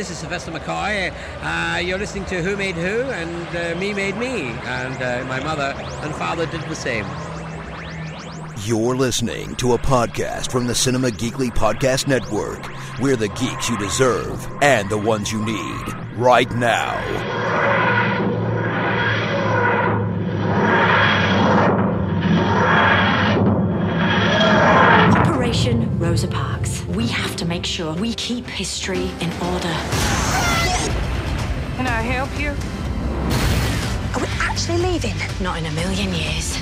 this is Sylvester McCoy. Uh, you're listening to Who Made Who, and uh, Me Made Me. And uh, my mother and father did the same. You're listening to a podcast from the Cinema Geekly Podcast Network. We're the geeks you deserve and the ones you need right now. Operation Rosa Parks. We make sure we keep history in order. Can I help you? Are we actually leaving? Not in a million years.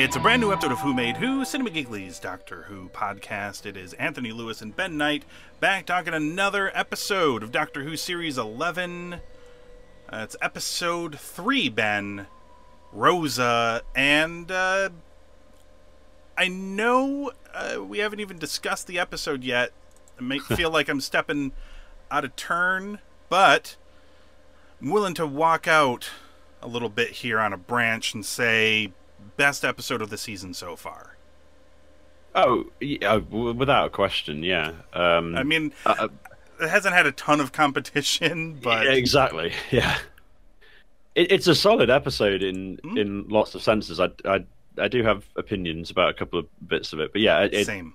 It's a brand new episode of Who Made Who, Cinema Geekly's Doctor Who podcast. It is Anthony Lewis and Ben Knight back talking another episode of Doctor Who Series 11. Uh, it's episode 3, Ben. Rosa, and uh, I know uh, we haven't even discussed the episode yet. I may feel like I'm stepping out of turn, but I'm willing to walk out a little bit here on a branch and say best episode of the season so far. Oh, yeah, without a question, yeah. Um, I mean, uh, it hasn't had a ton of competition, but yeah, exactly, yeah. It, it's a solid episode in Mm. in lots of senses. I, I I do have opinions about a couple of bits of it, but yeah, it, it, same.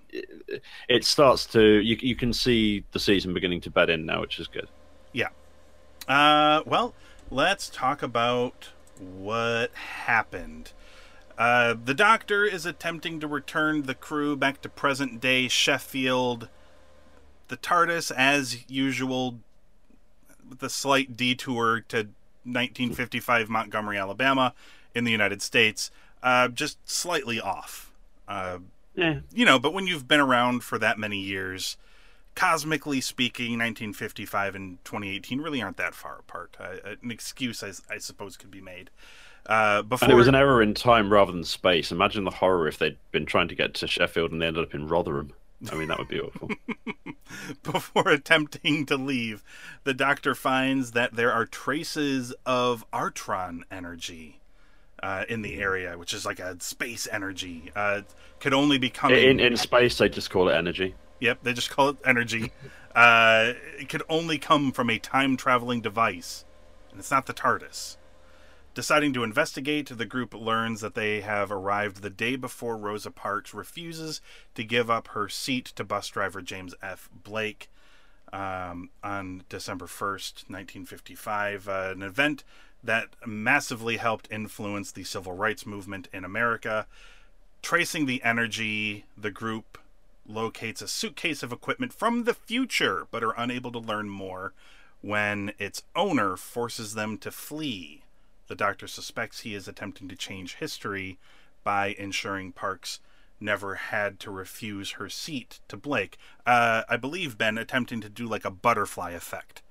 it starts to you you can see the season beginning to bed in now, which is good. Yeah. Uh, well, let's talk about what happened. Uh, the Doctor is attempting to return the crew back to present day Sheffield. The TARDIS, as usual, with a slight detour to 1955 Montgomery, Alabama, in the United States, uh, just slightly off. Uh, Yeah, you know, but when you've been around for that many years, cosmically speaking, 1955 and 2018 really aren't that far apart. Uh, an excuse, I, I suppose, could be made. Uh, before and it was an error in time rather than space. Imagine the horror if they'd been trying to get to Sheffield and they ended up in Rotherham. I mean, that would be awful. before attempting to leave, the Doctor finds that there are traces of Artron energy. Uh, in the area, which is like a space energy, uh, could only be coming in in space, they just call it energy. Yep, they just call it energy. Uh, it could only come from a time traveling device, and it's not the TARDIS. Deciding to investigate, the group learns that they have arrived the day before Rosa Parks refuses to give up her seat to bus driver James F. Blake um, on December 1st, 1955. Uh, an event that massively helped influence the civil rights movement in America. Tracing the energy, the group locates a suitcase of equipment from the future, but are unable to learn more when its owner forces them to flee. The doctor suspects he is attempting to change history by ensuring Parks never had to refuse her seat to Blake. Uh, I believe Ben attempting to do like a butterfly effect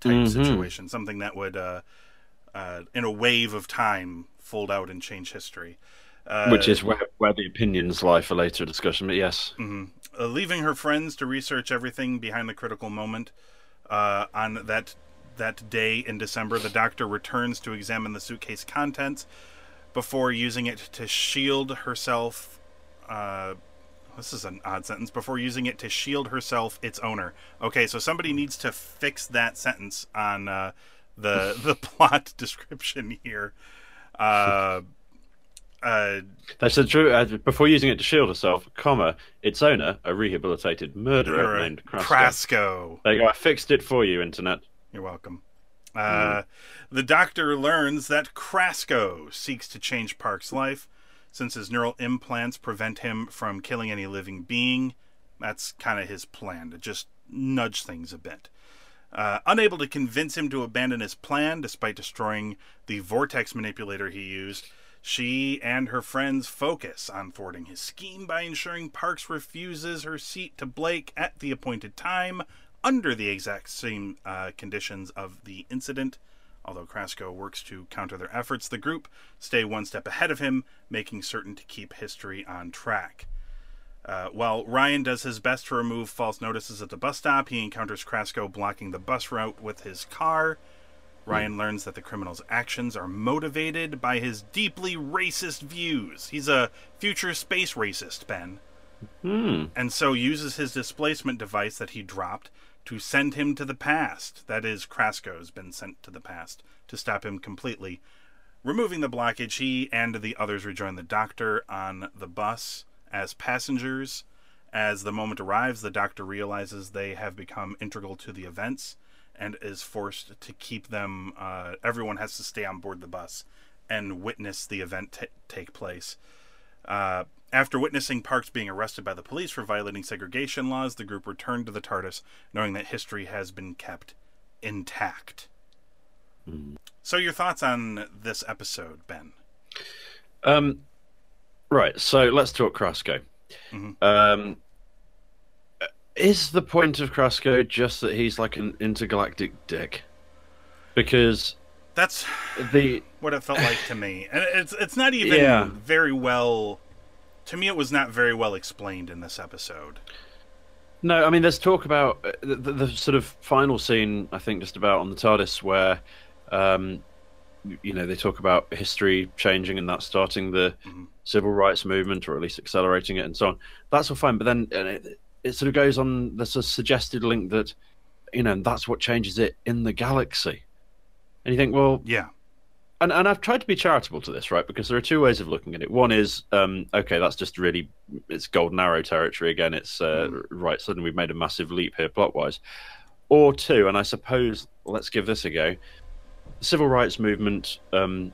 type Mhm. situation, something that would, uh, uh, in a wave of time, fold out and change history. Uh, which is where, where the opinions lie for later discussion. But yes, Mhm. Uh, leaving her friends to research everything behind the critical moment uh, on that that day in December, the doctor returns to examine the suitcase contents before using it to shield herself. Uh, this is an odd sentence. Before using it to shield herself, its owner. Okay, so somebody needs to fix that sentence on uh, the the plot description here. Uh, uh, that's the true. Uh, before using it to shield herself, comma its owner, a rehabilitated murderer named Krasko. Krasco. There you go. I fixed it for you, internet. You're welcome. Uh, The doctor learns that Krasko seeks to change Park's life since his neural implants prevent him from killing any living being. That's kind of his plan to just nudge things a bit. Uh, unable to convince him to abandon his plan despite destroying the vortex manipulator he used, she and her friends focus on thwarting his scheme by ensuring Parks refuses her seat to Blake at the appointed time under the exact same uh, conditions of the incident Although Krasko works to counter their efforts, the group stay one step ahead of him, making certain to keep history on track. Uh, while Ryan does his best to remove false notices at the bus stop, he encounters Krasko blocking the bus route with his car. Ryan learns that the criminal's actions are motivated by his deeply racist views. He's a future space racist, Ben. And so uses his displacement device that he dropped to send him to the past. That is, Krasko's been sent to the past to stop him completely. Removing the blockage, he and the others rejoin the doctor on the bus as passengers. As the moment arrives, the doctor realizes they have become integral to the events and is forced to keep them. Uh, everyone has to stay on board the bus and witness the event ta take place. Uh, after witnessing Parks being arrested by the police for violating segregation laws, the group returned to the TARDIS, knowing that history has been kept intact. So, your thoughts on this episode, Ben? Um, right. So let's talk Krasko. Um, is the point of Krasko just that he's like an intergalactic dick? Because That's the what it felt like to me, and it's it's not even Yeah. very well. To me, it was not very well explained in this episode. No, I mean, there's talk about uh, the, the, the sort of final scene, I think, just about on the TARDIS, where, um, you know, they talk about history changing and that starting the civil rights movement, or at least accelerating it, and so on. That's all fine, but then uh, it, it sort of goes on. There's a suggested link that, you know, that's what changes it in the galaxy. And you think, well, Yeah, and and I've tried to be charitable to this, right? Because there are two ways of looking at it. One is, um, okay, that's just really it's golden arrow territory again. It's uh, right. Suddenly we've made a massive leap here plot wise. Or two, and I suppose let's give this a go. Civil rights movement um,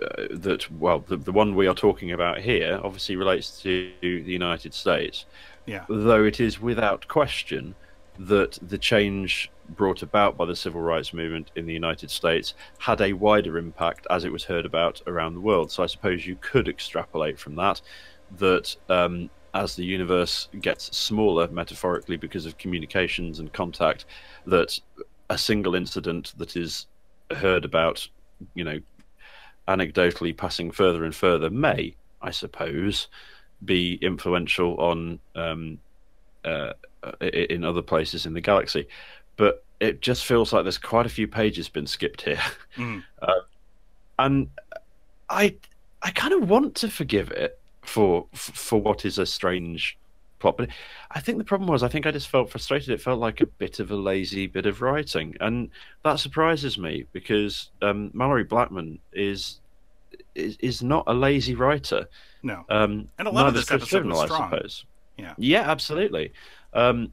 uh, that well, the, the one we are talking about here obviously relates to the United States yeah, though it is without question that the change brought about by the civil rights movement in the United States had a wider impact as it was heard about around the world. So I suppose you could extrapolate from that that um, as the universe gets smaller, metaphorically because of communications and contact, that a single incident that is heard about, you know, anecdotally passing further and further may, I suppose, be influential on um, uh, in other places in the galaxy. But it just feels like there's quite a few pages been skipped here, Mhm. uh, and I I kind of want to forgive it for for what is a strange plot. But I think the problem was I think I just felt frustrated. It felt like a bit of a lazy bit of writing, and that surprises me because um, Malorie Blackman is. Is, is not a lazy writer. no, Um, And a lot of this episode was Chibnall, I strong. suppose. Yeah. Yeah, absolutely. Um,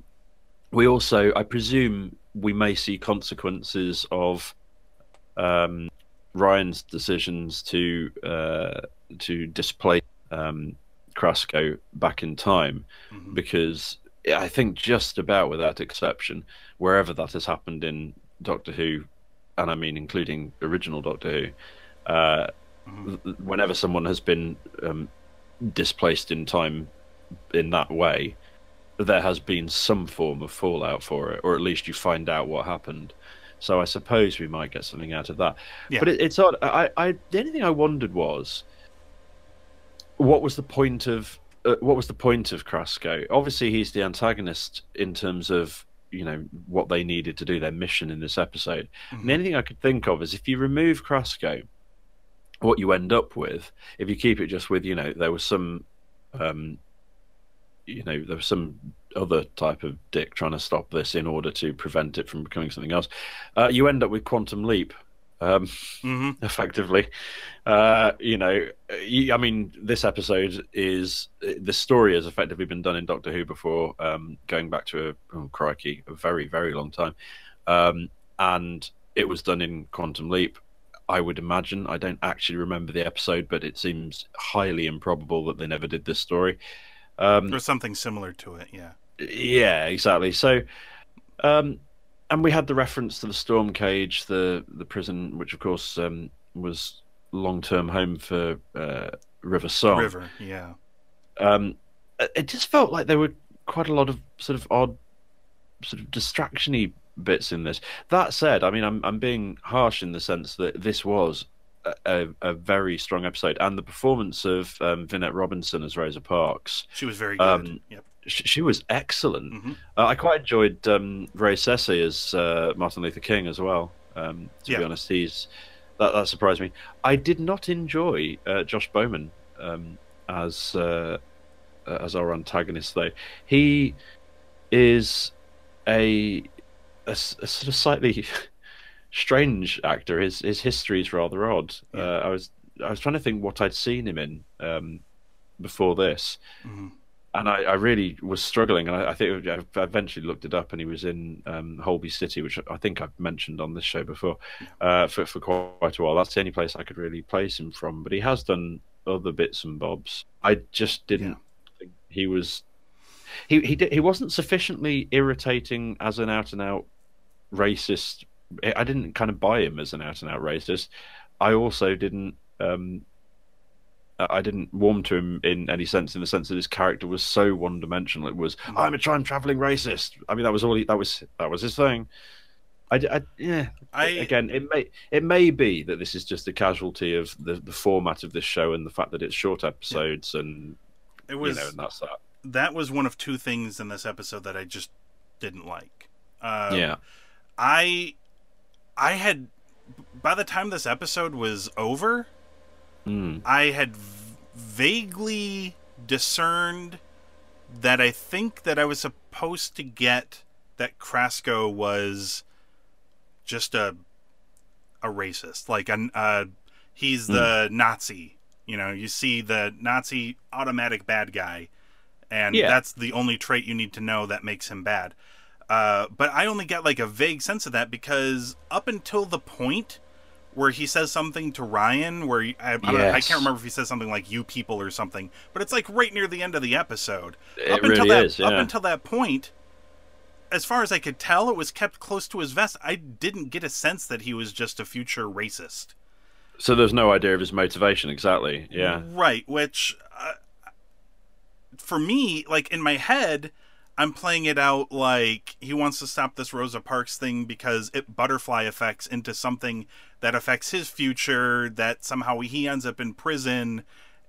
we also, I presume, we may see consequences of um, Ryan's decisions to uh, to displace um, Krasko back in time, Mhm. because I think just about without exception, wherever that has happened in Doctor Who, and I mean including original Doctor Who, uh, Mhm. whenever someone has been um, displaced in time in that way, there has been some form of fallout for it, or at least you find out what happened. So I suppose we might get something out of that. Yeah. But it, it's odd. I, I, the only thing I wondered was, what was the point of uh, what was the point of Krasko? Obviously, he's the antagonist in terms of you know what they needed to do their mission in this episode. And the only thing I could think of is if you remove Krasko, what you end up with, if you keep it just with you know there was some, um, you know there was some other type of dick trying to stop this in order to prevent it from becoming something else, uh, you end up with Quantum Leap. Um, Mhm. effectively. Uh, you know, I mean, this episode is the story has effectively been done in Doctor Who before, um, going back to a oh, crikey, a very very long time, um, and it was done in Quantum Leap. I would imagine. I don't actually remember the episode, but it seems highly improbable that they never did this story. Um, There's something similar to it. Yeah, yeah, exactly. So, um, and we had the reference to the storm cage, the the prison, which of course um, was long term home for uh, River Song. River. Yeah, Um, it- it just felt like there were quite a lot of sort of odd, sort of distractiony bits in this. That said, I mean, I'm I'm being harsh in the sense that this was a, a, a very strong episode, and the performance of um, Vinette Robinson as Rosa Parks, She was very good. Um, yep. she, she was excellent. Mhm. Uh, I quite enjoyed um, Ray Sesay as uh, Martin Luther King as well. Um, to be honest, he's that that surprised me. I did not enjoy uh, Josh Bowman um, as uh, as our antagonist, though. He is a a sort of slightly strange actor. His his history is rather odd. Yeah. Uh, I was I was trying to think what I'd seen him in um, before this, Mhm. and I, I really was struggling. And I, I think I eventually looked it up, and he was in um, Holby City, which I think I've mentioned on this show before, uh, for for quite a while. That's the only place I could really place him from. But he has done other bits and bobs. I just didn't Yeah. think he was. He he di- he wasn't sufficiently irritating as an out and out racist. I I didn't kind of buy him as an out and out racist. I also didn't. Um, I didn't warm to him in any sense, in the sense that his character was so one dimensional. It was I'm a time traveling racist. I mean, that was all. He, that was that was his thing. I, I- yeah. I Again, it may it may be that this is just a casualty of the, the format of this show and the fact that it's short episodes and it was you know and that's that. that was one of two things in this episode that I just didn't like. Um, yeah. I I had by the time this episode was over, Mm. I had v- vaguely discerned that I think that I was supposed to get that Krasko was just a a racist, like an uh, he's the Nazi. You know, you see the Nazi automatic bad guy, and Yeah. that's the only trait you need to know that makes him bad. Uh, but I only get like a vague sense of that because up until the point where he says something to Ryan, where he, I, I, know, I can't remember if he says something like "you people" or something, but it's like right near the end of the episode. It up until really that, is, up until that point, as far as I could tell, it was kept close to his vest. I didn't get a sense that he was just a future racist. So there's no idea of his motivation exactly. Yeah. Right, which uh, for me, like in my head, I'm playing it out like he wants to stop this Rosa Parks thing because it butterfly effects into something that affects his future, that somehow he ends up in prison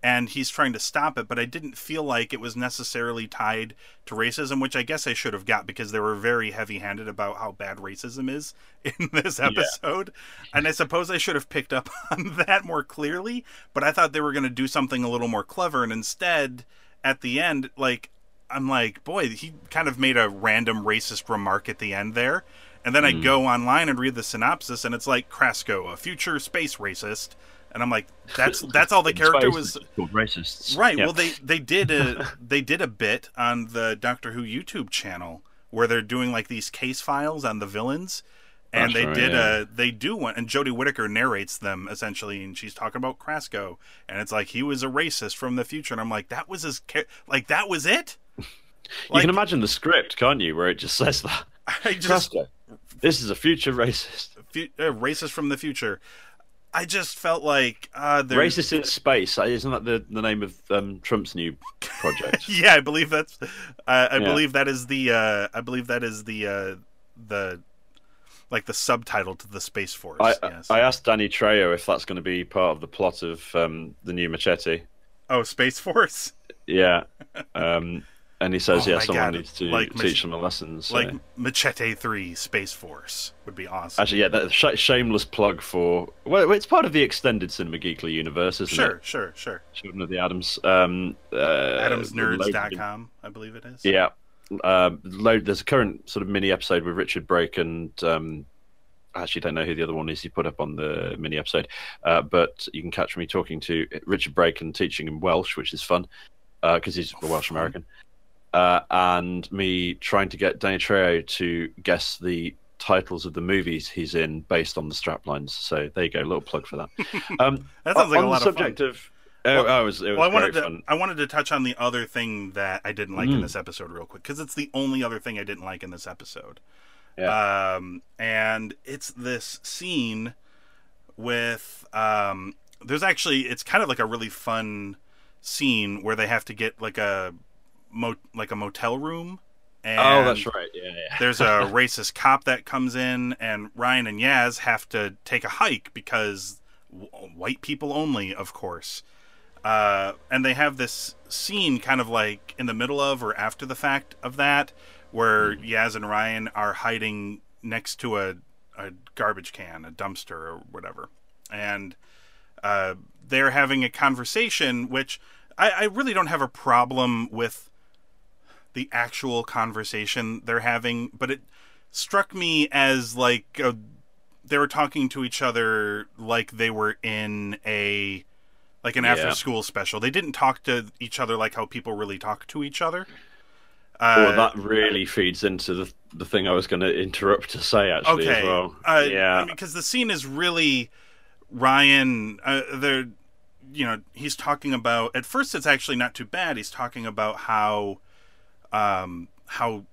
and he's trying to stop it, but I didn't feel like it was necessarily tied to racism, which I guess I should have got because they were very heavy handed about how bad racism is in this episode. And I suppose I should have picked up on that more clearly, but I thought they were going to do something a little more clever. And instead, at the end, like, I'm like, boy, he kind of made a random racist remark at the end there. And then I hmm. go online and read the synopsis, and it's like Krasko, a future space racist. And I'm like, that's that's all the character was. racists. Right. Yeah. Well, they they did a they did a bit on the Doctor Who YouTube channel where they're doing like these case files on the villains, and That's they right, did yeah. a they do one, and Jodie Whittaker narrates them essentially, and she's talking about Krasko, and it's like he was a racist from the future, and I'm like, that was his like that was it. You can imagine the script, can't you, where it just says that. I just this is a future racist. fu- uh, racist from the future. I just felt like uh, Racist in space. uh, Isn't that the, the name of um, Trump's new project? yeah, I believe that's. Uh, I Yeah. believe that is the. Uh, I believe that is the. Uh, the, like the subtitle to the Space Force. I, yes. I asked Danny Trejo if that's going to be part of the plot of um, the new Machete. oh, Space Force. Yeah. Um, and he says, Oh yeah, someone God, needs to like teach them a lesson. So. Like Machete Three, Space Force would be awesome. Actually, yeah, that sh- shameless plug for. Well, it's part of the extended Cinema Geekly universe, isn't sure, it? sure, sure. Children of the Adams. Um, uh, AdamsNerds.com, I believe it is. Yeah. Um, load, there's a current sort of mini episode with Richard Brake and um, I actually don't know who the other one is he put up on the mini episode, uh, but you can catch me talking to Richard Brake and teaching him Welsh, which is fun because he's a Welsh American, uh, and me trying to get Danny Trejo to guess the titles of the movies he's in based on the straplines. So there you go, a little plug for that. Um, That sounds like on a lot the of fun. subject of. Oh, oh, it was, it was Well, I wanted to fun. I wanted to touch on the other thing that I didn't like in Mm. this episode real quick because it's the only other thing I didn't like in this episode. Yeah. Um, and it's this scene with um, there's actually it's kind of like a really fun scene where they have to get like a mo- like a motel room And oh, that's right. Yeah, yeah. there's a racist cop that comes in, and Ryan and Yaz have to take a hike because w- white people only, of course. Uh, and they have this scene kind of like in the middle of or after the fact of that, where Yaz and Ryan are hiding next to a, a garbage can, a dumpster, or whatever. And uh, they're having a conversation, which I, I really don't have a problem with the actual conversation they're having, but it struck me as like uh they were talking to each other like they were in a like an Yeah. after school special. They didn't talk to each other like how people really talk to each other. Well, Uh, that really feeds into the the thing I was going to interrupt to say actually okay. as well. Uh, yeah, because the scene is really Ryan. Uh, they're, you know, he's talking about. At first, it's actually not too bad. He's talking about how, um, how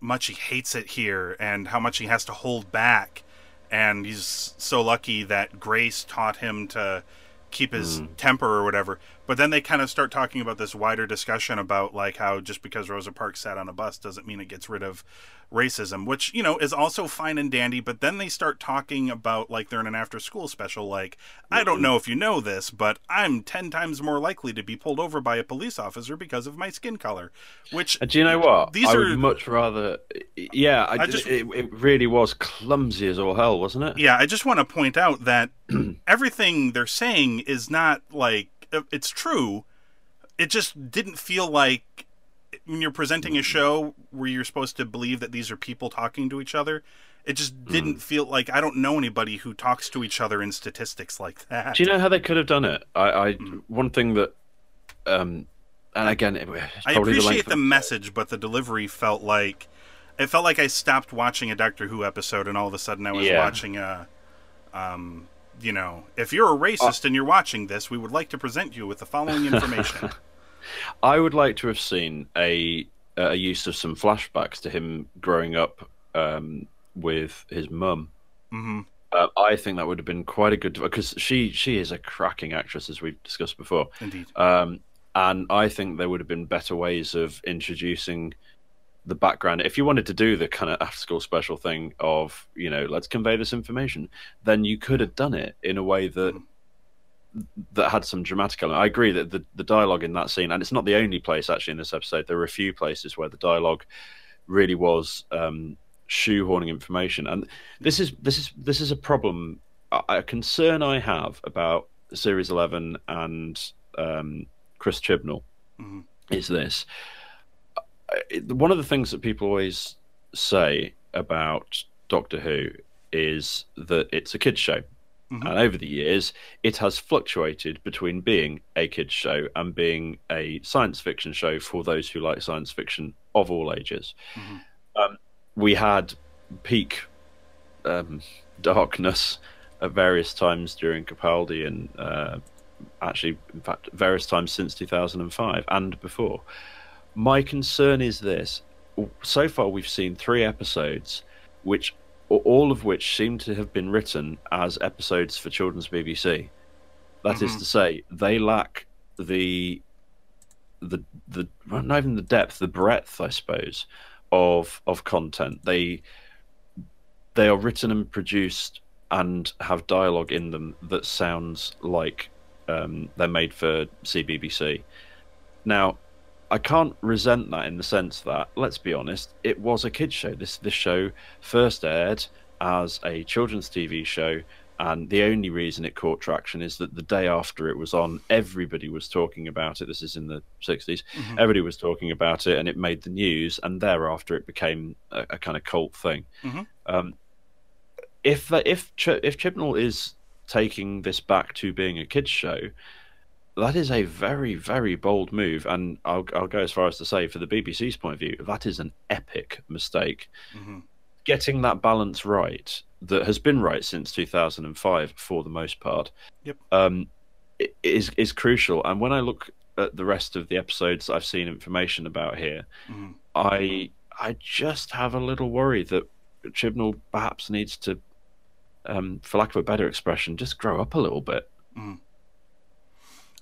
much he hates it here and how much he has to hold back, and he's so lucky that Grace taught him to keep his temper or whatever. But then they kind of start talking about this wider discussion about like how just because Rosa Parks sat on a bus doesn't mean it gets rid of racism, which you know is also fine and dandy. But then they start talking about like they're in an after school special. Like I don't know if you know this, but I'm ten times more likely to be pulled over by a police officer because of my skin color. Which And do you know what? These I are would much rather. Yeah, I, I just- it, it really was clumsy as all hell, wasn't it? Yeah, I just want to point out that everything they're saying is not like it's true. It just didn't feel like when you're presenting a show where you're supposed to believe that these are people talking to each other. It just didn't feel like I don't know anybody who talks to each other in statistics like that. Do you know how they could have done it? I, I Hmm. one thing that, um, and again, I probably the appreciate the message, but the delivery felt like it felt like I stopped watching a Doctor Who episode and all of a sudden I was Yeah. watching a um you know, if you're a racist and you're watching this, we would like to present you with the following information. I would like to have seen a a use of some flashbacks to him growing up um, with his mum. hmm Uh, I think that would have been quite a good because she she is a cracking actress as we've discussed before. Indeed. Um, and I think there would have been better ways of introducing the background. If you wanted to do the kind of after school special thing of, you know, let's convey this information, then you could have done it in a way that that had some dramatic element. I agree that the, the dialogue in that scene, and it's not the only place actually in this episode, there were a few places where the dialogue really was um, shoehorning information. And this is this is this is a problem a concern I have about Series Eleven and um, Chris Chibnall Mhm. is this. One of the things that people always say about Doctor Who is that it's a kids show, Mhm. and over the years it has fluctuated between being a kids show and being a science fiction show for those who like science fiction of all ages. Mhm. Um, we had peak um, darkness at various times during Capaldi and uh, actually, in fact, various times since 2005 and before. My concern is this: so far we've seen three episodes, which all of which seem to have been written as episodes for children's BBC. That is Mhm. to say, they lack the the the well, not even the depth, the breadth, I suppose, of of content. They they are written and produced and have dialogue in them that sounds like um, they're made for CBBC. Now, I can't resent that in the sense that, let's be honest, it was a kids show. This this show first aired as a children's TV show, and the only reason it caught traction is that the day after it was on, everybody was talking about it. This is in the 60s. Mhm. Everybody was talking about it, and it made the news. And thereafter, it became a, a kind of cult thing. Mhm. Um, if if if Chibnall is taking this back to being a kids show, that is a very very bold move, and I'll I'll go as far as to say, for the BBC's point of view, that is an epic mistake. Mhm. Getting that balance right, that has been right since 2005 for the most part, yep. um, is is crucial. And when I look at the rest of the episodes I've seen information about here, Mhm. I I just have a little worry that Chibnall perhaps needs to, um, for lack of a better expression, just grow up a little bit.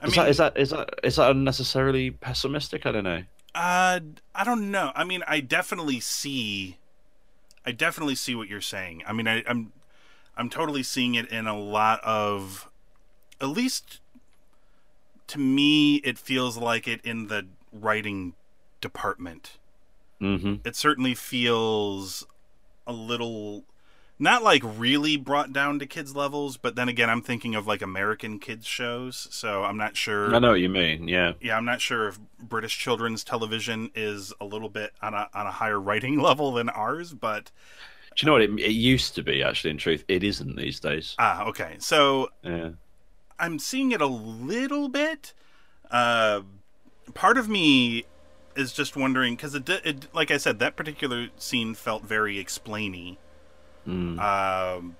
I Is mean, that is that is that is that unnecessarily pessimistic? I don't know. Uh, I don't know. I mean, I definitely see, I definitely see what you're saying. I mean, I, I'm, I'm totally seeing it in a lot of, at least to me, it feels like it in the writing department. hmm It certainly feels a little, not like really brought down to kids levels, but then again, I'm thinking of like American kids shows, so I'm not sure I know what you mean. Yeah. yeah, I'm not sure if British children's television is a little bit on a on a higher writing level than ours, but Do you know what it, it used to be? Actually, in truth, it isn't these days. ah, okay. So Yeah. I'm seeing it a little bit. Uh, part of me is just wondering because it, it, like I said, that particular scene felt very explainy. Mm. Um,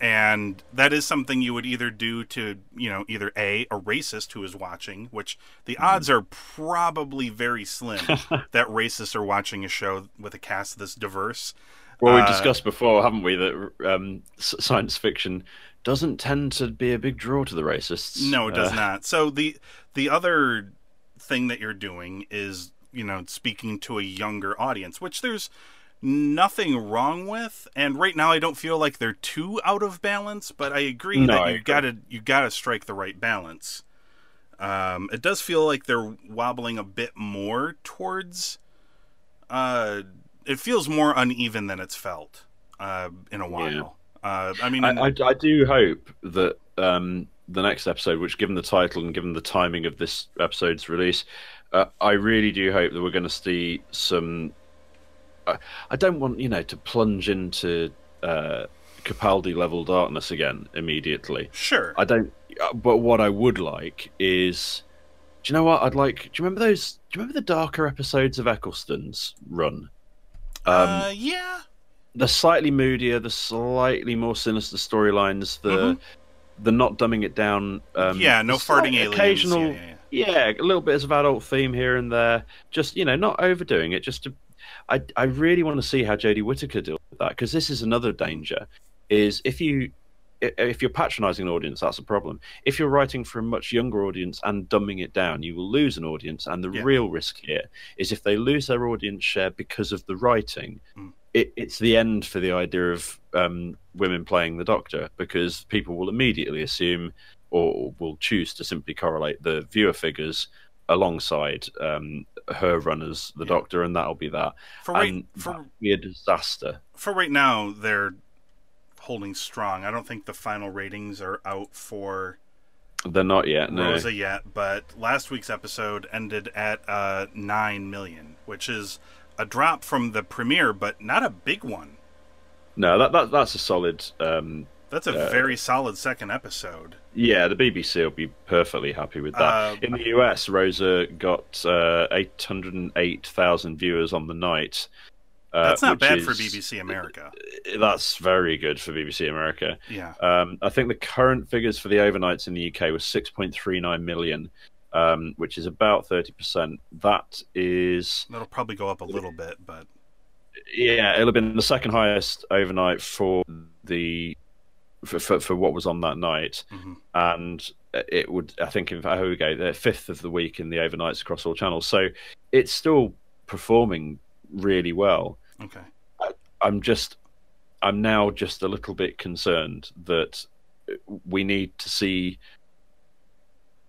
and that is something you would either do to, you know, either A, a racist who is watching, which the odds are probably very slim that racists are watching a show with a cast this diverse. Well, we Uh, discussed before, haven't we, that um, science fiction doesn't tend to be a big draw to the racists. No, it does Uh, not. So the the other thing that you're doing is, you know, speaking to a younger audience, which there's nothing wrong with. And right now I don't feel like they're too out of balance, but I agree No, that I you agree. got to you got to strike the right balance. Um, it does feel like they're wobbling a bit more towards uh it feels more uneven than it's felt uh in a while. Uh, I mean, I, I, I do hope that um, the next episode, which given the title and given the timing of this episode's release, uh, I really do hope that we're going to see some. I, I don't want you know to plunge into uh, Capaldi level darkness again immediately. sure. I don't. uh, But what I would like is, do you know what I'd like? Do you remember those? Do you remember the darker episodes of Eccleston's run? Um, uh, yeah. the slightly moodier, the slightly more sinister storylines, the Mhm. the not dumbing it down. Um, yeah, no farting aliens. Occasional, Yeah, yeah, yeah. yeah, a little bit of adult theme here and there. Just you know, not overdoing it. Just to, I I really want to see how Jodie Whittaker deals with that because this is another danger. Is if you if you're patronizing an audience, that's a problem. If you're writing for a much younger audience and dumbing it down, you will lose an audience. And the Yeah. real risk here is if they lose their audience share because of the writing, Mm. it, it's the end for the idea of um, women playing the Doctor because people will immediately assume or will choose to simply correlate the viewer figures alongside um, her run as the Yeah. Doctor, and that'll be that. For right, and for be a disaster. for right now, they're holding strong. I don't think the final ratings are out for They're not yet. No. Rosa yet, but last week's episode ended at uh, nine million, which is a drop from the premiere, but not a big one. No, that, that that's a solid. Um, That's a Uh, very solid second episode. yeah, the BBC will be perfectly happy with that. Uh, In the US, Rosa got uh, 808,000 viewers on the night. uh, That's not bad for BBC America. That's very good for BBC America. Yeah. Um, I think the current figures for the overnights in the UK was 6.39 million, um, which is about 30%. That is, That'll probably go up a little bit, but yeah, it'll have been the second highest overnight for the for, for, for what was on that night, Mhm. and it would, I think, in fact, here we go, the fifth of the week in the overnights across all channels. So it's still performing really well. okay. I'm just, I'm now just a little bit concerned that we need to see.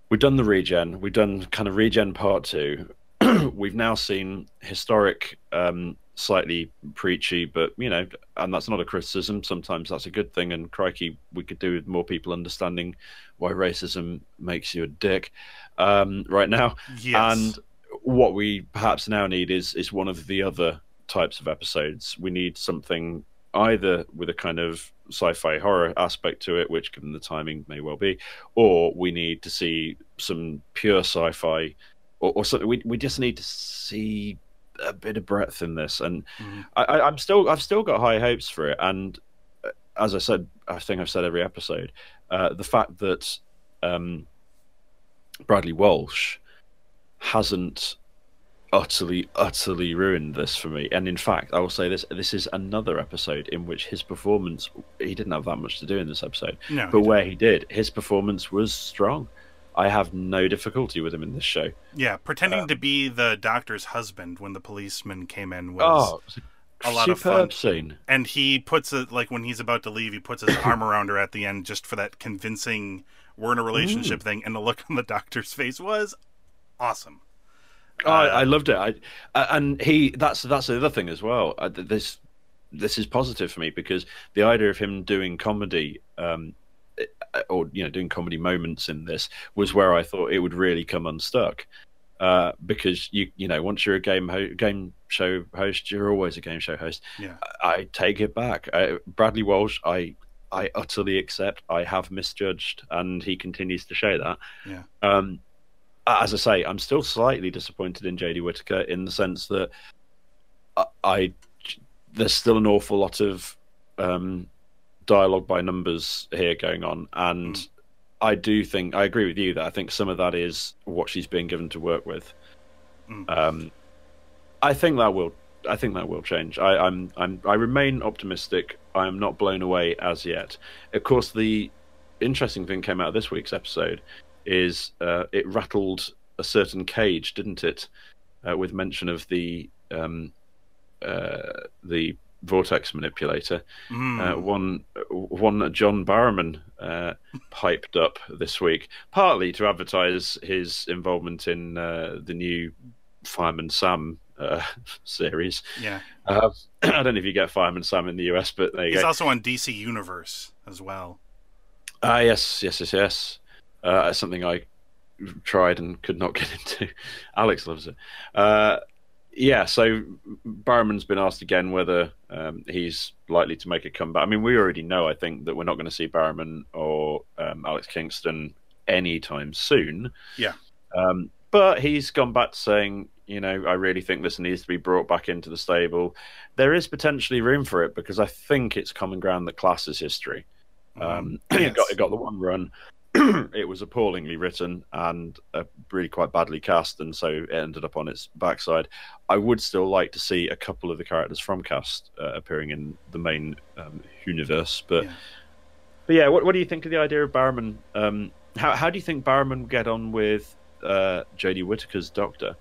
We've done the regen. We've done kind of regen part two. we've now seen historic, um, slightly preachy, but you know, and that's not a criticism. Sometimes that's a good thing. And crikey, we could do with more people understanding why racism makes you a dick um, right now. Yes. And what we perhaps now need is is one of the other types of episodes. We need something either with a kind of sci-fi horror aspect to it, which given the timing may well be, or we need to see some pure sci-fi or, or something. We we just need to see a bit of breadth in this, and Mhm. I, I, I'm still I've still got high hopes for it. And uh, as I said, I think I've said every episode, uh, the fact that um, Bradley Walsh hasn't utterly, utterly ruined this for me. And in fact, I will say this: this is another episode in which his performance—he didn't have that much to do in this episode, no. but where he did, his performance was strong. I have no difficulty with him in this show. Yeah, pretending Um, to be the doctor's husband when the policeman came in was Oh, a lot of fun. scene. and he puts it like when he's about to leave, he puts his arm around her at the end just for that convincing we're in a relationship thing, and the look on the doctor's face was awesome. Oh, I, I loved it. I, uh, and he that's that's the other thing as well. Uh, this this is positive for me because the idea of him doing comedy, um, uh, or you know, doing comedy moments in this was where I thought it would really come unstuck. Uh, because you you know once you're a game ho- game show host, you're always a game show host. Yeah. I, I take it back. I, Bradley Walsh, I I utterly accept I have misjudged, and he continues to show that. Yeah. Um, as I say, I'm still slightly disappointed in Jodie Whittaker in the sense that I, I there's still an awful lot of um, dialogue by numbers here going on, and Mm. I do think I agree with you that I think some of that is what she's being given to work with. Mm. Um, I think that will. I think that will change. I, I'm. I'm. I remain optimistic. I am not blown away as yet. Of course, the interesting thing came out of this week's episode is uh, it rattled a certain cage, didn't it? Uh, with mention of the um, uh, the vortex manipulator. Mm. Uh, one one John Barrowman uh, piped up this week, partly to advertise his involvement in uh, the new Fireman Sam uh, series. yeah, Uh, I don't know if you get Fireman Sam in the US, but there you he's go. also on DC Universe as well. Ah, yes, yes, yes, yes. Uh, something I tried and could not get into. Alex loves it. Yeah, so Barrowman's been asked again whether um, he's likely to make a comeback. I mean, we already know, I think, that we're not going to see Barrowman or um, Alex Kingston anytime soon. Yeah. Um, but he's gone back to saying, you know, I really think this needs to be brought back into the stable. There is potentially room for it because I think it's common ground that class is history. Um, Mm, it, got, it got the one run. it was appallingly written and uh, really quite badly cast, and so it ended up on its backside. I would still like to see a couple of the characters from cast uh, appearing in the main um, universe, but Yeah. but yeah, what, what do you think of the idea of Barrowman? Um, how how do you think Barrowman would get on with uh, Jodie Whittaker's Doctor?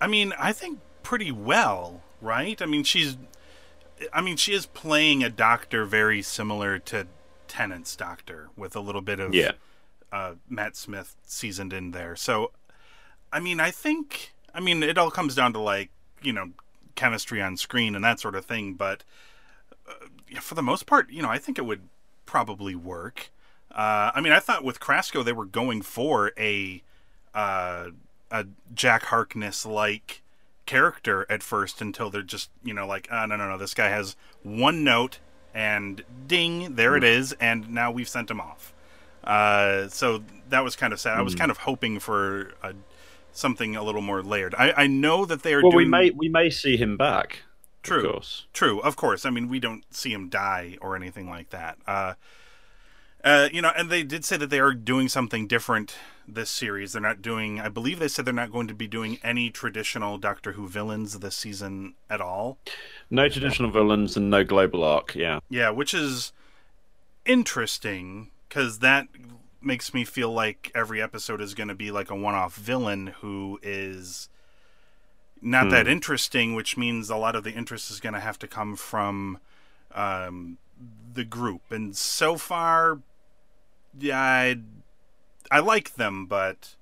I mean, I think pretty well, right? I mean, she's, I mean, she is playing a doctor very similar to Tennant's doctor, with a little bit of Yeah. uh, Matt Smith seasoned in there. So, I mean, I think, I mean, it all comes down to like you know chemistry on screen and that sort of thing. But uh, for the most part, you know, I think it would probably work. Uh, I mean, I thought with Krasko they were going for a uh, a Jack Harkness like character at first until they're just you know like oh, no no no this guy has one note and ding there it is and now we've sent him off uh, so that was kind of sad i was kind of hoping for a, something a little more layered i, I know that they are Well, doing we may we may see him back. True. of course. True, of course. I mean, we don't see him die or anything like that. Uh, uh, you know, and they did say that they are doing something different this series. They're not doing. I believe they said they're not going to be doing any traditional Doctor Who villains this season at all. No traditional villains and no global arc. Yeah. Yeah, which is interesting because that makes me feel like every episode is going to be like a one-off villain who is not that interesting, which means a lot of the interest is going to have to come from um, the group. And so far, yeah, I, I like them, but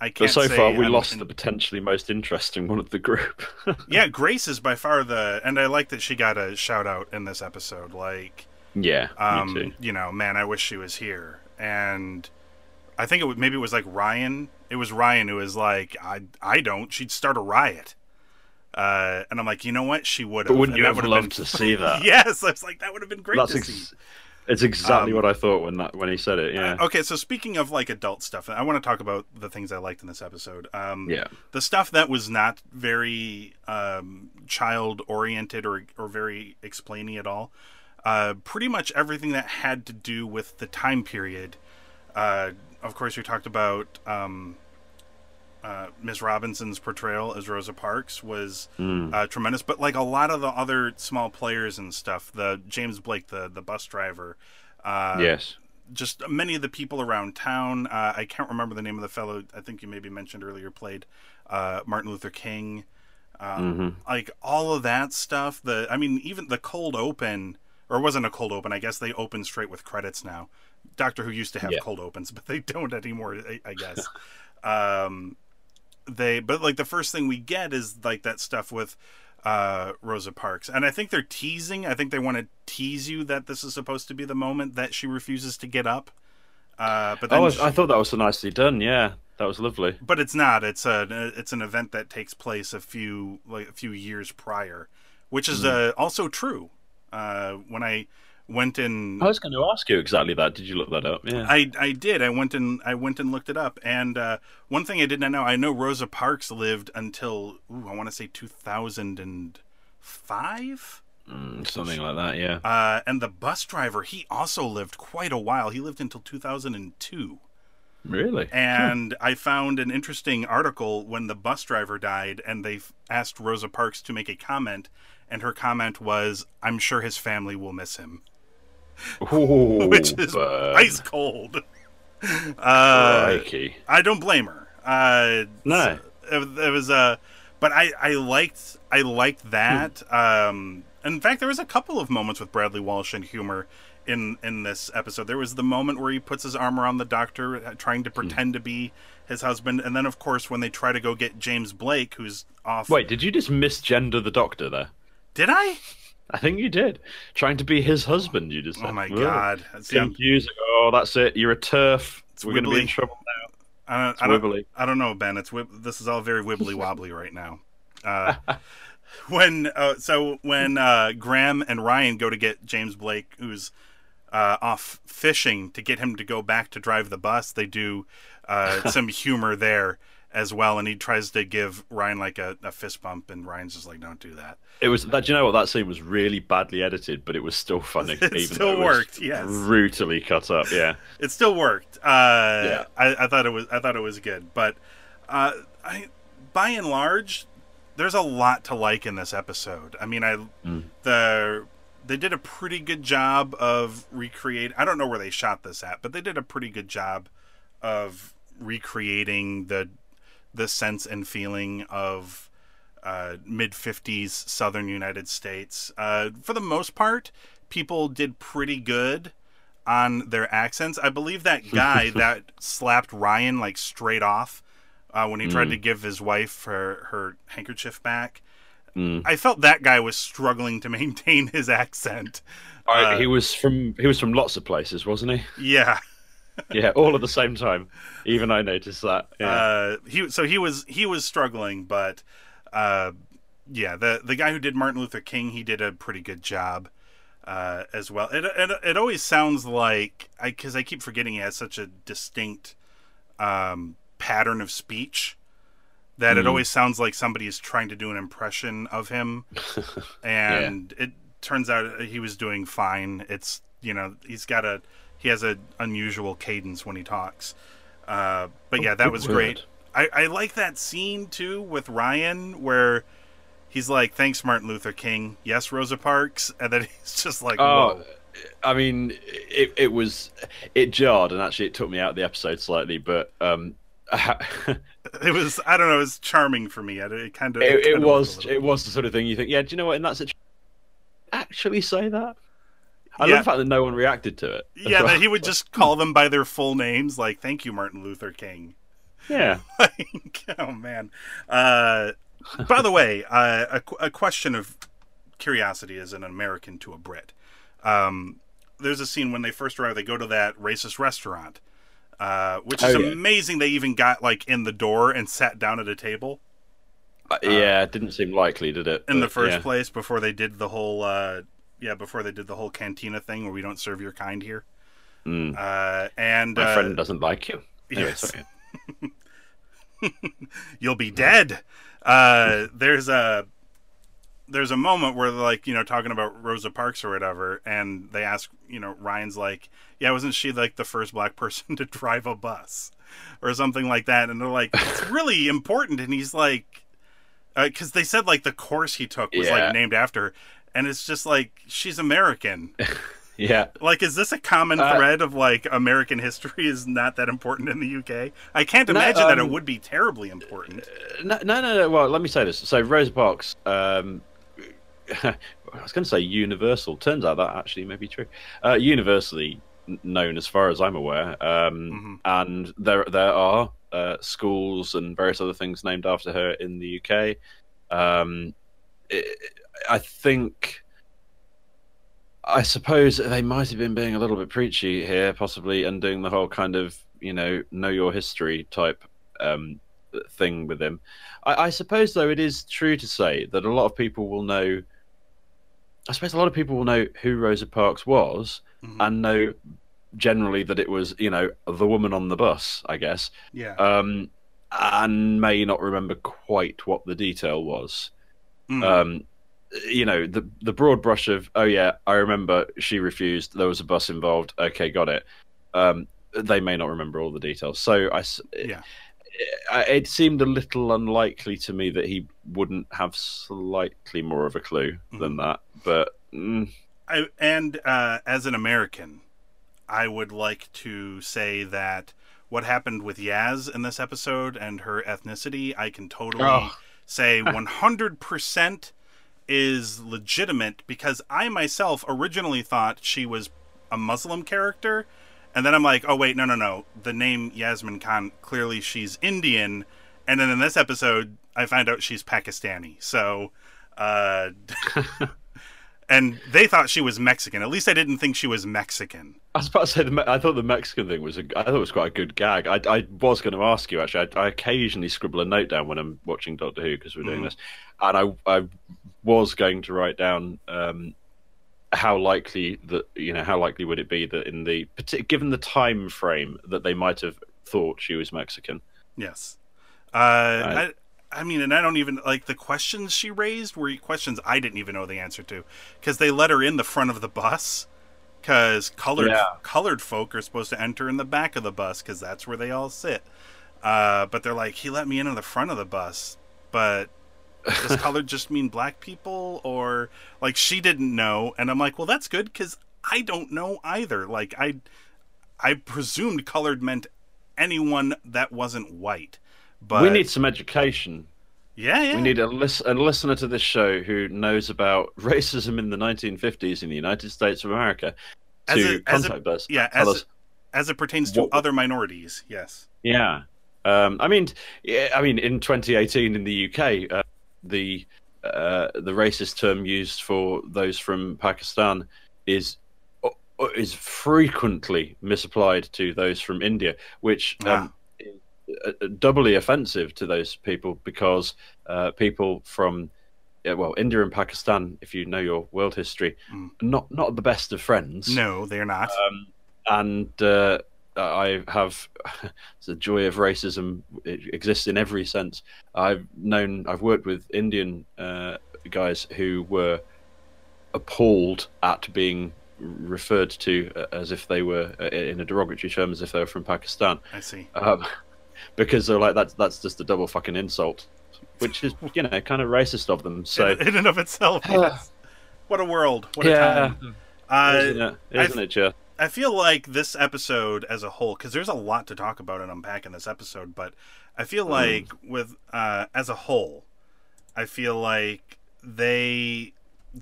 I can't. But so far, we I'm lost in- the potentially most interesting one of the group. yeah, Grace is by far the, and I like that she got a shout out in this episode. Like, yeah, um, me too. you know, man, I wish she was here. And I think it would, maybe it was like Ryan. It was Ryan who was like, I, I don't. She'd start a riot. Uh, and I'm like, you know what? She would have. But wouldn't you would've loved been- to see that? yes, I was like, that would have been great That's to ex- see. It's exactly um, what I thought when that when he said it. Yeah. Okay, so speaking of like adult stuff, I want to talk about the things I liked in this episode. Um, Yeah. the stuff that was not very um, child oriented or or very explaining at all. Uh, pretty much everything that had to do with the time period. Uh, of course, we talked about um, uh, Miss Robinson's portrayal as Rosa Parks was uh, tremendous, but like a lot of the other small players and stuff, the James Blake, the the bus driver, uh, yes. just many of the people around town. Uh, I can't remember the name of the fellow. I think you maybe mentioned earlier played uh, Martin Luther King. Um, Like all of that stuff. The I mean, even the cold open, or it wasn't a cold open. I guess they open straight with credits now. Doctor Who used to have Yeah. cold opens, but they don't anymore. I, I guess. um, they but like the first thing we get is like that stuff with uh Rosa Parks. And I think they're teasing. I think they want to tease you that this is supposed to be the moment that she refuses to get up. Uh but then Oh, she- I thought that was so nicely done. Yeah, that was lovely. but it's not. It's a it's an event that takes place a few like a few years prior, which is uh, also true. Uh when I went in I was going to ask you exactly that. Did you look that up? Yeah. I I did. I went and I went and looked it up. And uh, one thing I did not know, I know Rosa Parks lived until ooh, I want to say two thousand and five. Mm, Something like that. Yeah. Uh, and the bus driver, he also lived quite a while. He lived until two thousand and two. Really? And I found an interesting article when the bus driver died, and they asked Rosa Parks to make a comment, and her comment was, "I'm sure his family will miss him," Ooh, which is ice cold. Uh, Crikey. I don't blame her. Uh, No. it, it was uh, but I I liked I liked that. Um, in fact, there was a couple of moments with Bradley Walsh and humor in in this episode. There was the moment where he puts his arm around the doctor, uh, trying to pretend to be his husband, and then of course when they try to go get James Blake, who's off. Wait, did you just misgender the doctor there? did I? I think you did. Trying to be his husband, you just said. Oh my Whoa. god! See, I'm- Oh, that's it. You're a TERF. We're going to be in trouble now. I don't, It's I don't. I don't know, Ben. It's wib- this is all very wibbly wobbly right now. Uh, when uh, so when uh, Graham and Ryan go to get James Blake, who's uh, off fishing, to get him to go back to drive the bus, they do uh, some humor there as well, and he tries to give Ryan like a, a fist bump, and Ryan's just like, "Don't do that." It was that. Do you know what? That scene was really badly edited, but it was still funny. It even still though it worked, yes. Brutally cut up. Yeah. it still worked. Uh, Yeah. I, I thought it was I thought it was good, but uh, I, by and large, there's a lot to like in this episode. I mean, I the they did a pretty good job of recreate. I don't know where they shot this at, but they did a pretty good job of recreating the the sense and feeling of uh, mid 50s southern United States. Uh, for the most part, people did pretty good on their accents. I believe that guy that slapped Ryan like straight off uh, when he tried to give his wife her, her handkerchief back. I felt that guy was struggling to maintain his accent. I- Uh, he was from he was from lots of places, wasn't he? Yeah. Yeah, all at the same time. Even I noticed that. Yeah. Uh, he so he was he was struggling, but uh, yeah, the the guy who did Martin Luther King, he did a pretty good job uh, as well. It, it it always sounds like I because I keep forgetting he has such a distinct um, pattern of speech that it always sounds like somebody is trying to do an impression of him, and it turns out he was doing fine. It's you know he's got a he has an unusual cadence when he talks. Uh, but yeah, that was great. I, I like that scene too with Ryan where he's like, "Thanks, Martin Luther King." Yes, Rosa Parks, and then he's just like, Oh, "Whoa." I mean, it it was it jarred, and actually, it took me out of the episode slightly. But um, it, It was I don't know, it was charming for me. It, it kind of it was it was the sort of thing you think, yeah. Do you know what? In that situation, actually say that. I Yeah. love the fact that no one reacted to it. yeah, well. that he would just call them by their full names, like "Thank you, Martin Luther King." yeah. like, oh man. Uh, by the way, uh, a, a question of curiosity as an American to a Brit. Um, there's a scene when they first arrive. They go to that racist restaurant, uh, which is Oh, yeah. amazing. They even got like in the door and sat down at a table Uh, yeah, it didn't seem likely, did it? in the first yeah. place before they did the whole. Uh, yeah, before they did the whole cantina thing where we don't serve your kind here. Mm. Uh, and My uh, friend doesn't like you. Anyway, yes. you'll be dead. Uh, there's a there's a moment where they're like, you know, talking about Rosa Parks or whatever, and they ask, you know, Ryan's like, yeah, wasn't she like the first black person to drive a bus or something like that? And they're like, it's really important, and he's like, because they said like the course he took was Yeah. like named after, her, and it's just like she's American. Yeah. Like, is this a common Uh, thread of like American history is not that important in the UK? I can't No, imagine that it um, would be terribly important. No, no, no, no. Well, let me say this. So Rosa Parks, um, I was going to say universal. Turns out that actually may be true. Uh, universally known, as far as I'm aware, um, and there there are uh, schools and various other things named after her in the UK. Um, i I think. I suppose they might have been being a little bit preachy here, possibly, and doing the whole kind of, you know, know your history type um, thing with him. I, I suppose, though, it is true to say that a lot of people will know. I suppose a lot of people will know who Rosa Parks was Mhm. and know generally that it was, you know, the woman on the bus, I guess, yeah. um, and may not remember quite what the detail was. Mm. Um, you know, the the broad brush of, oh yeah, I remember she refused. There was a bus involved. Okay, got it. Um, they may not remember all the details. So I, Yeah. I- it seemed a little unlikely to me that he wouldn't have slightly more of a clue than that. But mm, I, and uh, as an American, I would like to say that what happened with Yaz in this episode and her ethnicity, I can totally Oh. Say 100% is legitimate because I myself originally thought she was a Muslim character. And then I'm like, oh, wait, no, no, no. The name Yasmin Khan, clearly she's Indian. And then in this episode, I find out she's Pakistani. So, uh, and they thought she was Mexican. At least I didn't think she was Mexican. I was about to say, the, Me- I thought the Mexican thing was a, I thought it was quite a good gag. I, I was going to ask you actually. I, I occasionally scribble a note down when I'm watching Doctor Who because we're doing Mhm. this, and I, I was going to write down um, how likely that you know how likely would it be that in the given the time frame that they might have thought she was Mexican. Yes. Uh, I, I mean, and I don't even like the questions she raised were questions I didn't even know the answer to because they let her in the front of the bus because colored Yeah. colored folk are supposed to enter in the back of the bus because that's where they all sit. Uh, but they're like, he let me in on the front of the bus, but does colored just mean black people or like she didn't know? And I'm like, well, that's good because I don't know either. Like I, I presumed colored meant anyone that wasn't white. But we need some education. yeah, yeah. We need a, lis- a listener to this show who knows about racism in the 1950s in the United States of America As to it- contact us. yeah, as us it, as it pertains to what- other minorities. Yes. Yeah, um, I mean, yeah, I mean, in 2018 in the UK, uh, the uh, the racist term used for those from Pakistan is uh, is frequently misapplied to those from India, which um, uh, doubly offensive to those people because uh, people from well, India and Pakistan, if you know your world history, Mm. not not the best of friends No, they're not. um, and uh, I have the joy of racism it exists in every sense. I've known, I've worked with Indian uh, guys who were appalled at being referred to uh, as if they were uh, in a derogatory term, as if they were from Pakistan, I see. um, because they're like that's that's just a double fucking insult, which is you know kind of racist of them. So in, in and of itself. yes. What a world. What a yeah, time. Uh, isn't it? Isn't it, Jeff? I feel like this episode as a whole, because there's a lot to talk about and unpack in this episode, but I feel like with uh, as a whole, I feel like they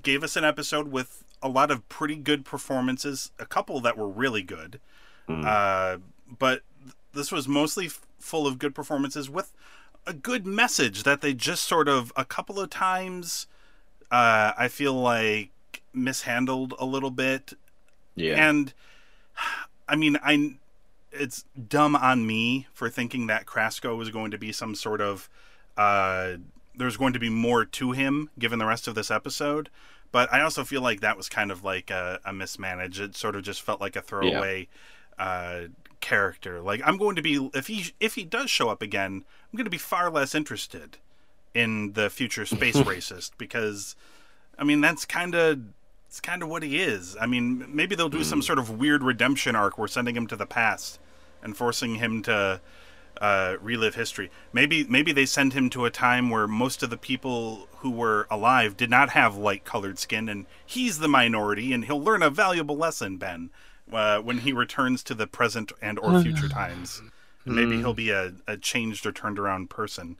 gave us an episode with a lot of pretty good performances, a couple that were really good, uh, but this was mostly f- full of good performances with a good message that they just sort of a couple of times. Uh, I feel like mishandled a little bit Yeah, and I mean, I it's dumb on me for thinking that Krasko was going to be some sort of uh there's going to be more to him given the rest of this episode. But I also feel like that was kind of like a, a mismanage. It sort of just felt like a throwaway uh character. Like I'm going to be if he if he does show up again, I'm going to be far less interested in the future space racist because I mean that's kind of it's kind of what he is. I mean, maybe they'll do some sort of weird redemption arc where sending him to the past and forcing him to uh, relive history. Maybe maybe they send him to a time where most of the people who were alive did not have light colored skin, and he's the minority, and he'll learn a valuable lesson, Ben, uh, when he returns to the present and or future times. Maybe he'll be a, a changed or turned around person.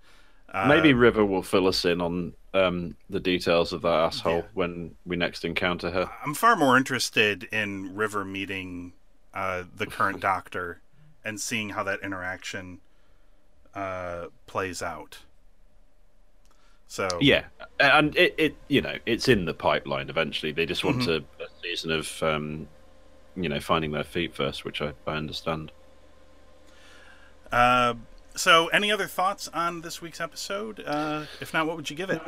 Uh, Maybe River will fill us in on um, the details of that asshole Yeah. when we next encounter her. I'm far more interested in River meeting uh, the current Doctor and seeing how that interaction uh, plays out. So Yeah, and it, it you know it's in the pipeline. Eventually, they just want Mhm. a, a season of um, you know finding their feet first, which I, I understand. Uh, so, any other thoughts on this week's episode? Uh, if not, what would you give it?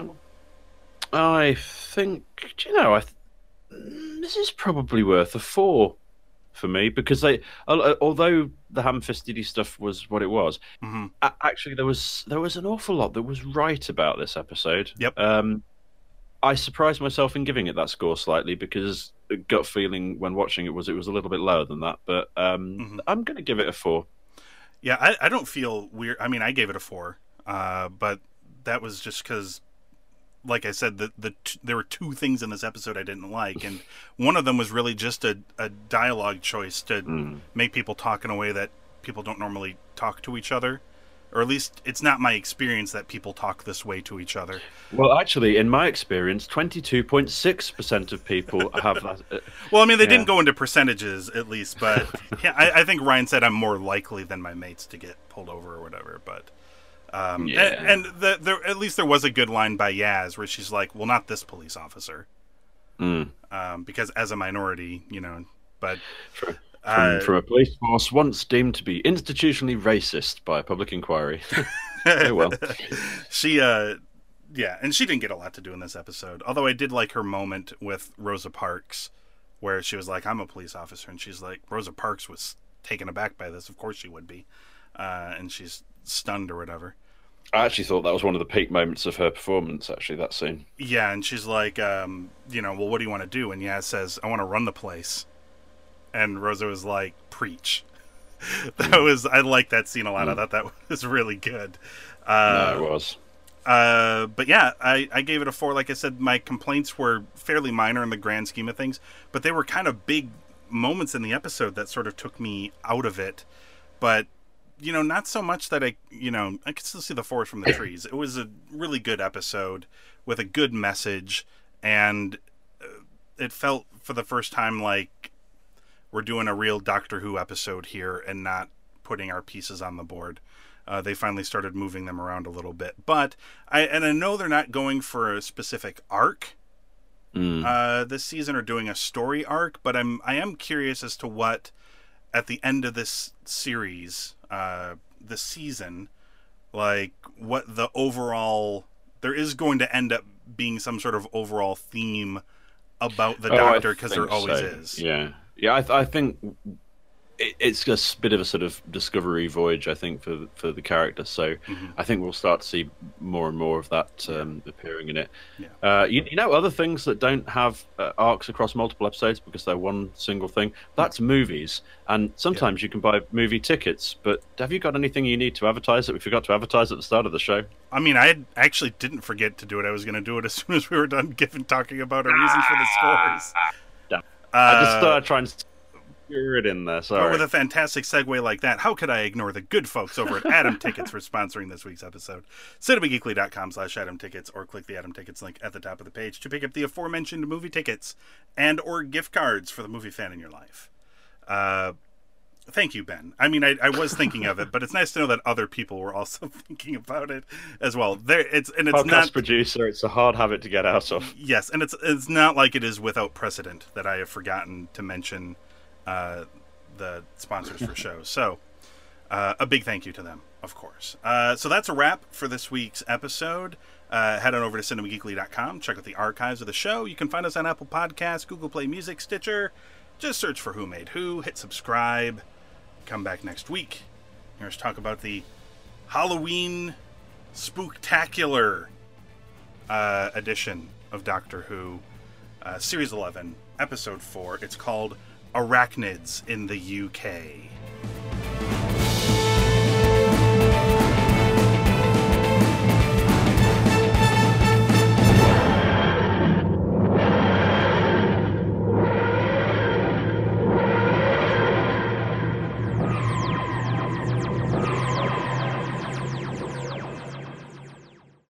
I think do you know I th- this is probably worth a four for me because they although the ham-fisted stuff was what it was hmm a- actually there was there was an awful lot that was right about this episode Yep. um i surprised myself in giving it that score slightly because gut feeling when watching it was it was a little bit lower than that but um Mhm. i'm going to give it a four Yeah, I, I don't feel weird. I mean, I gave it a four, uh, but that was just because, like I said, the the t- there were two things in this episode I didn't like, and one of them was really just a, a dialogue choice to Mm. make people talk in a way that people don't normally talk to each other, or at least it's not my experience that people talk this way to each other. well actually in my experience 22.6% of people have that uh, Well, I mean, they Yeah. didn't go into percentages at least, but yeah, I, I think Ryan said I'm more likely than my mates to get pulled over or whatever. But um, Yeah. and, and the, there at least there was a good line by Yaz where she's like, "Well, not this police officer," mm, um, because as a minority, you know. But from, uh, from a police force once deemed to be institutionally racist by a public inquiry oh well she, uh, yeah, and she didn't get a lot to do in this episode. Although I did like her moment with Rosa Parks, where she was like, "I'm a police officer," and she's like, Rosa Parks was taken aback by this. Of course she would be, uh, and she's stunned or whatever. I actually thought that was one of the peak moments of her performance. Actually, that scene. Yeah, and she's like, um, you know, well, what do you want to do? And Yaz says, I want to run the place. And Rosa was like, preach. that was, I like that scene a lot. I thought that was really good. Uh, no, it was. uh, but yeah, I, I gave it a four. Like I said, my complaints were fairly minor in the grand scheme of things, but they were kind of big moments in the episode that sort of took me out of it. But you know, not so much that I, you know, I could still see the forest from the trees. It was a really good episode with a good message, and uh, it felt for the first time like we're doing a real Doctor Who episode here and not putting our pieces on the board. Uh, they finally started moving them around a little bit, but I and I know they're not going for a specific arc Mm. uh, this season or doing a story arc, but I'm I am curious as to what at the end of this series, uh, the season, like what the overall there is going to end up being some sort of overall theme about the Oh, Doctor because there always so. is. Yeah, yeah. I, th- I think it, it's just a bit of a sort of discovery voyage. I think for for the character. So Mm-hmm. I think we'll start to see more and more of that um, appearing in it. Yeah. Uh, you, you know, other things that don't have uh, arcs across multiple episodes because they're one single thing. That's movies, and sometimes you can buy movie tickets. But have you got anything you need to advertise that we forgot to advertise at the start of the show? I mean, I actually didn't forget to do it. I was going to do it as soon as we were done giving talking about our reasons for the scores. Uh, I just thought I'd try and screw it in there. But with a fantastic segue like that, how could I ignore the good folks over at Atom Tickets for sponsoring this week's episode? cinemageekly.com slash Atom Tickets or click the Atom Tickets link at the top of the page to pick up the aforementioned movie tickets and or gift cards for the movie fan in your life. Uh, thank you, Ben. I mean, I, I was thinking of it, but it's nice to know that other people were also thinking about it as well. There, it's and it's Podcast not producer, it's a hard habit to get out of. Yes, and it's it's not like it is without precedent that I have forgotten to mention uh, the sponsors for shows. So uh, a big thank you to them, of course. Uh, so that's a wrap for this week's episode. Uh, head on over to cinemageekly.com, check out the archives of the show. You can find us on Apple Podcasts, Google Play Music, Stitcher. Just search for Who Made Who, hit subscribe. Come back next week. Hear us talk about the Halloween spooktacular uh, edition of Doctor Who, uh, Series 11, Episode 4. It's called Arachnids in the UK.